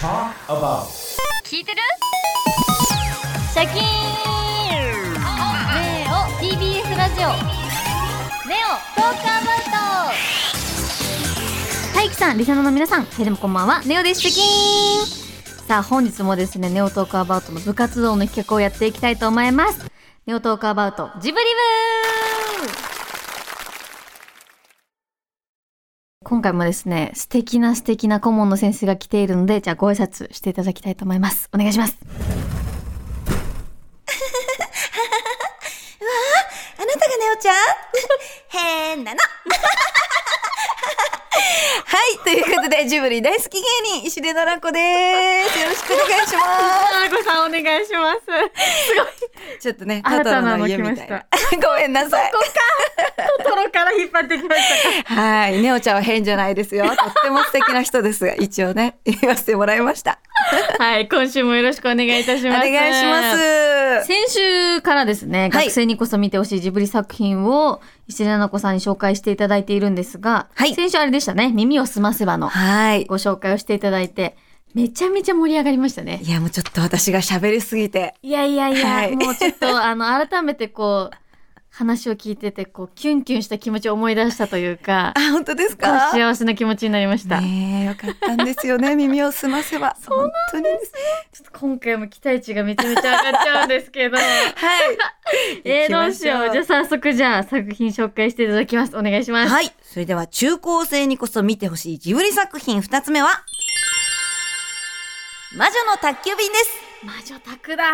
talk about. 聞いてる？シャキーン。ねえお TBS ラジオ。ネオトークアバウト。大輝さんリサノの皆さんへでもこんばんは。ネオですシャキーン。さあ本日もですねネオトークアバウトの部活動の企画をやっていきたいと思います。ネオトークアバウトジブリ部今回もですね、素敵な素敵な顧問の先生が来ているので、じゃあご挨拶していただきたいと思います。お願いします。あなたがネオちゃん？変なの はい、ということで、ジブリ大好き芸人、石出奈々子です。よろしくお願いしまあこさんお願いします。す。ちょっとね、新たなの家みた。ごめんなさい。トトロから引っ張ってきましはい、ネオちゃんは変じゃないですよ。とっても素敵な人ですが、一応ね、言わせてもらいました。た。はい、今週もよろしくお願いいたしおます。願いします。先週からですね、はい学生にこそ見てほしいジブリ作品を石田奈々子さんに紹介していただいているんですが、はい先週あれでしたね、耳をすませばのはい。ご紹介をしていただいて、めちゃめちゃ盛り上がりましたね。いや、もうちょっと私が喋りすぎて。いやいやいや、はいもうちょっと、あの、改めてこう、話を聞いてて、こう、キュンキュンした気持ちを思い出したというか、あ、本当ですか？幸せな気持ちになりました。ねえ、よかったんですよね。耳を澄ませば。本当にです。ちょっと今回も期待値がめちゃめちゃ上がっちゃうんですけど、はい。えー、どうしよう。じゃああ早速じゃあ作品紹介していただきます。お願いします。はい。それでは中高生にこそ見てほしいジブリ作品二つ目は、魔女の宅急便です。魔女宅だ。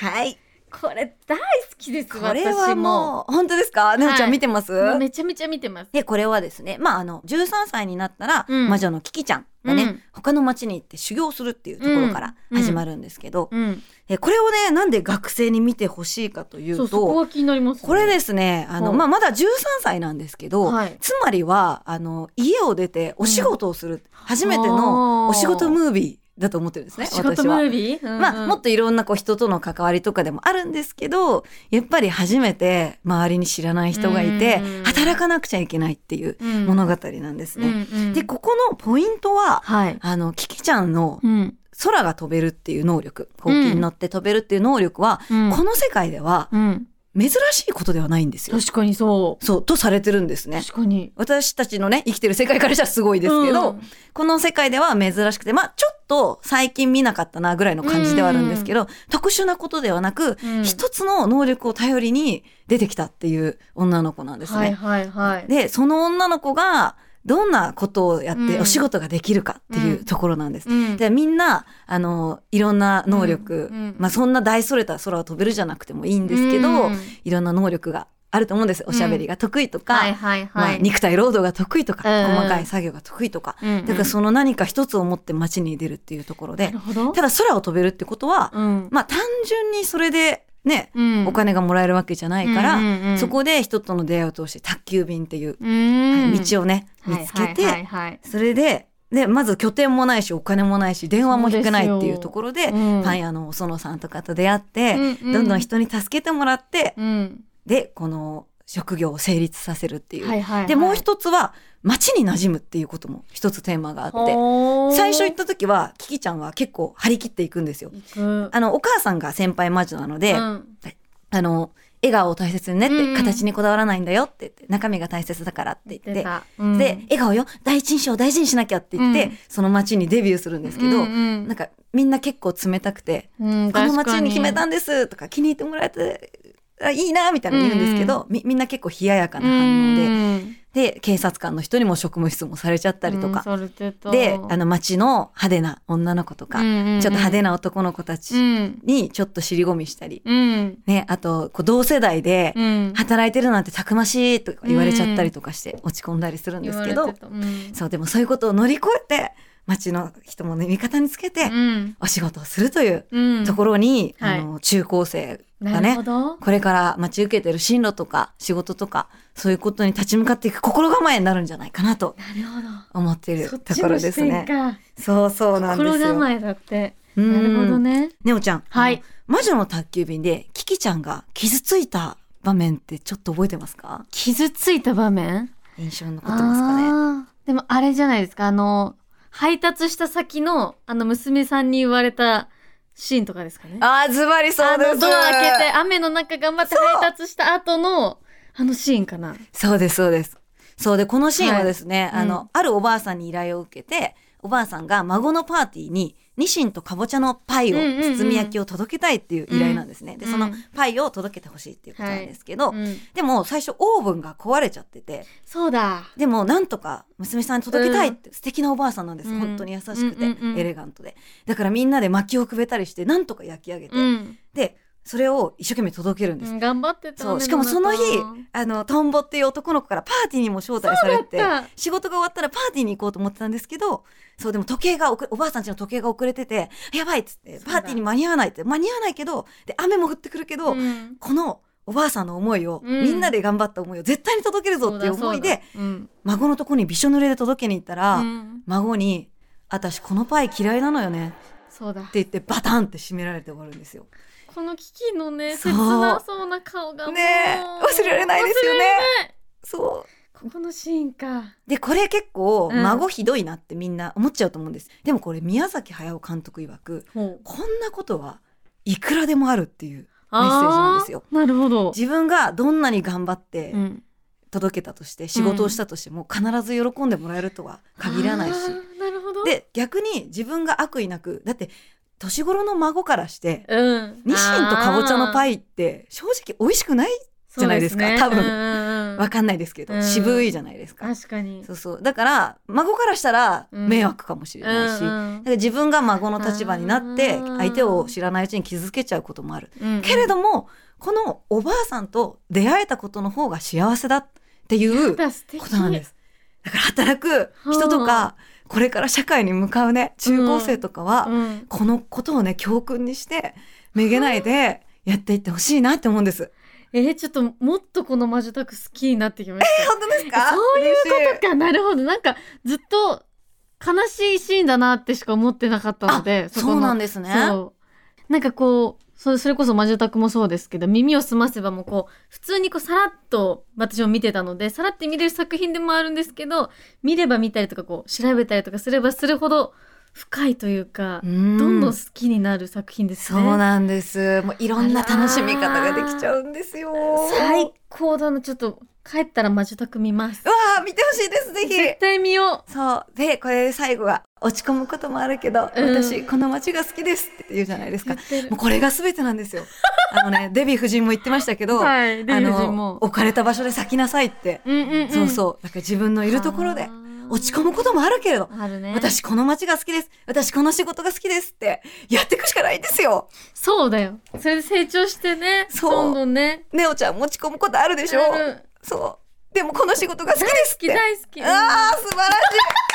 はい。これ大好きです、これは私も。もう、本当ですか？ねおちゃん見てます、もうめちゃめちゃ見てます。で、これはですね、まあ、あの、13歳になったら、うん魔女のキキちゃんがね、うん他の町に行って修行するっていうところからうん始まるんですけど、うん。えこれをね、なんで学生に見てほしいかというと、そこが気になります、ね。これですね、あの、はいまあ、まだ13歳なんですけど、はいつまりは、あの、家を出てお仕事をする、初めてのお仕事ムービーだと思ってるんですね、仕事。ムービー、うんうんまあ、もっといろんなこう人との関わりとかでもあるんですけど、やっぱり初めて周りに知らない人がいてうん、働かなくちゃいけないっていううん物語なんですね。うんうんで、ここのポイントは、はい。あの、キキちゃんのうん。空が飛べるっていう能力、ほうきに乗って飛べるっていう能力は、うんこの世界ではうん。珍しいことではないんですよ。確かにそう。そう、とされてるんですね。確かに。私たちのね、生きてる世界からしたらすごいですけど、うんこの世界では珍しくて、まあちょっと最近見なかったなぐらいの感じではあるんですけど、特殊なことではなく、うん一つの能力を頼りに出てきたっていう女の子なんですね。はいはいはい。で、その女の子がどんなことをやってうんお仕事ができるかっていうところなんです。うんでみんな、あの、いろんな能力、うんうんまあそんな大それた空を飛べるじゃなくてもいいんですけど、うんいろんな能力があると思うんです。おしゃべりが得意とか、ま。肉体労働が得意とか、うん細かい作業が得意とか、だからその何か一つを持って街に出るっていうところで。ただ空を飛べるってことは、うん。まあ単純にそれでね、うん。お金がもらえるわけじゃないから、うんうんうん。そこで人との出会いを通して宅急便っていう、うん。道をね、見つけて、はいはいはい。はいそれで、で、まず拠点もないし、お金もないし、電話も引けないっていうところで、うん。パン屋のお園さんとかと出会って、うんうん。どんどん人に助けてもらって、うん。で、この職業を成立させるっていう。はいはいはい。で、もう一つは、街に馴染むっていうことも一つテーマがあって、最初行った時は、キキちゃんは結構張り切っていくんですよ。あの、お母さんが先輩魔女なので、うん。あの、笑顔を大切にねって、うん。形にこだわらないんだよって言って、中身が大切だからって言って、うん。で、笑顔よ、第一印象を大事にしなきゃって言って、うん。その街にデビューするんですけど、うんうん。なんかみんな結構冷たくて、うんこの街に決めたんんですとか気に入ってもらえて、あいいなみたいなの言うんですけど、みみんな結構冷ややかな反応で、で、警察官の人にも職務質問されちゃったりとか、で、あの街の派手な女の子とか、ちょっと派手な男の子たちうん。にちょっと尻込みしたり、うん。ね、あと、こう同世代で、うん。働いてるなんてたくましいとか言われちゃったりとかして落ち込んだりするんですけどそう、でもそういうことを乗り越えて、街の人もね、味方につけて、うん。お仕事をするといううん。ところに、はい。あの、中高生がなるねほ、どこれから待ち受けてる進路とか仕事とか、そういうことに立ち向かっていく心構えになるんじゃないかなとなるほど思ってるところですね。そうそうなんですよ。心構えだってうんなるほどねねおちゃん。はい。魔女の宅急便で、キキちゃんが傷ついた場面ってちょっと覚えてますか？傷ついた場面？印象に残ってますかね？でもあれじゃないですかあの配達した先の、あの、娘さんに言われたシーンとかですかね。ああ、ズバリそうです。ドア開けて、雨の中頑張って配達した後の、あのシーンかな。そうです、そうです。そうで、このシーンはですね、はい、あの、うん、あるおばあさんに依頼を受けて、おばあさんが孫のパーティーにニシンとかぼちゃのパイを、包み焼きを届けたいっていう依頼なんですね。で、そのパイを届けてほしいっていうことなんですけど、でも最初オーブンが壊れちゃってて。そうだ。でもなんとか娘さんに届けたいって、素敵なおばあさんなんです。うん、本当に優しくて、エレガントで。だからみんなで薪をくべたりして、なんとか焼き上げて。で、それを一生懸命届けるんです。うん、頑張ってたそう。しかもその日、あの、トンボっていう男の子からパーティーにも招待されて、仕事が終わったらパーティーに行こうと思ってたんですけど、そう、でも時計がおばあさんちの時計が遅れてて、やばいっつって、パーティーに間に合わないって、間に合わないけど、で、雨も降ってくるけど、うん、この、おばあさんの思いを、うん、みんなで頑張った思いを絶対に届けるぞっていう思いで、うん、孫のとこにびしょ濡れで届けに行ったら、孫に、私このパイ嫌いなのよね。そうだ。って言ってバタンって閉められて終わるんですよ。この危機のね切なそうな顔がね忘れられないですよね。そう。ここのシーンか。でこれ結構孫ひどいなってみんな思っちゃうと思うんです、うん、でもこれ宮崎駿監督曰く、こんなことはいくらでもあるっていうメッセージなんですよ。なるほど。自分がどんなに頑張って届けたとして、仕事をしたとしても必ず喜んでもらえるとは限らないし、なるほど。で逆に自分が悪意なくだって年頃の孫からして、うん、ニシンとかぼちゃのパイって正直美味しくないじゃないですか、ね、多分、わかんないですけど、渋いじゃないですか。確かに。そうそう。だから孫からしたら迷惑かもしれないし、だから自分が孫の立場になって相手を知らないうちに傷つけちゃうこともある、けれどもこのおばあさんと出会えたことの方が幸せだっていうことなんです。だから働く人とか、これから社会に向かうね中高生とかは、このことをね教訓にしてめげないでやっていってほしいなって思うんです。えー、ちょっともっとこの魔女宅好きになってきました。えー、本当ですか？そういうことか。なるほど。なんかずっと悲しいシーンだなってしか思ってなかったので。そうなんですね。そう。なんかこう、それそれこそ魔女宅もそうですけど、耳を澄ませばもうこう、普通にこうさらっと私も見てたので、さらって見れる作品でもあるんですけど、見れば見たりとかこう、調べたりとかすればするほど、深いというか、どんどん好きになる作品ですね。そうなんです。もういろんな楽しみ方ができちゃうんですよ。最高だな。ちょっと帰ったら魔女宅見ます。うわあ見てほしいです、ぜひ。絶対見よう。そう。で、これ最後は落ち込むこともあるけど、うん、私この街が好きですって言うじゃないですか。もうこれが全てなんですよ。あのね、デヴィ夫人も言ってましたけど、はい、あの、置かれた場所で咲きなさいって。うんうんうん、そうそう。だから自分のいるところで。落ち込むこともあるけれど、ね、私この街が好きです。私この仕事が好きですって、やっていくしかないんですよ。そうだよ。それで成長してね。そう。どんどんね。ねおちゃん持ち込むことあるでしょそう。でもこの仕事が好きですって。大好き大好き。ああ、素晴らしい。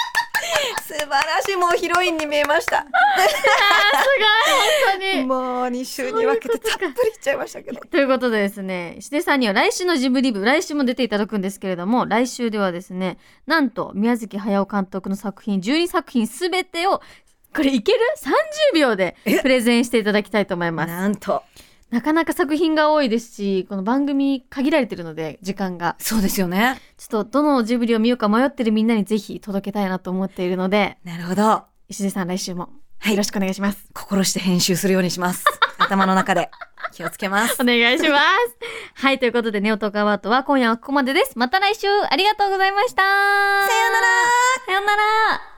素晴らしいもうヒロインに見えました。すごい本当に。もう2週に分けてたっぷりいっちゃいましたけど。ということでですね、しでさんには来週のジブリ部、来週も出ていただくんですけれども、来週ではですね、なんと宮崎駿監督の作品、12作品すべてを、これいける ?30 秒でプレゼンしていただきたいと思います。なんと。なかなか作品が多いですし、この番組限られてるので、時間が。そうですよね。ちょっとどのジブリを見ようか迷ってるみんなにぜひ届けたいなと思っているので。なるほど。石出さん来週もよろしくお願いします。心して編集するようにします。頭の中で。気をつけます。お願いします。はい、ということで、ネオトカワートは今夜はここまでです。また来週ありがとうございました。さようならさようなら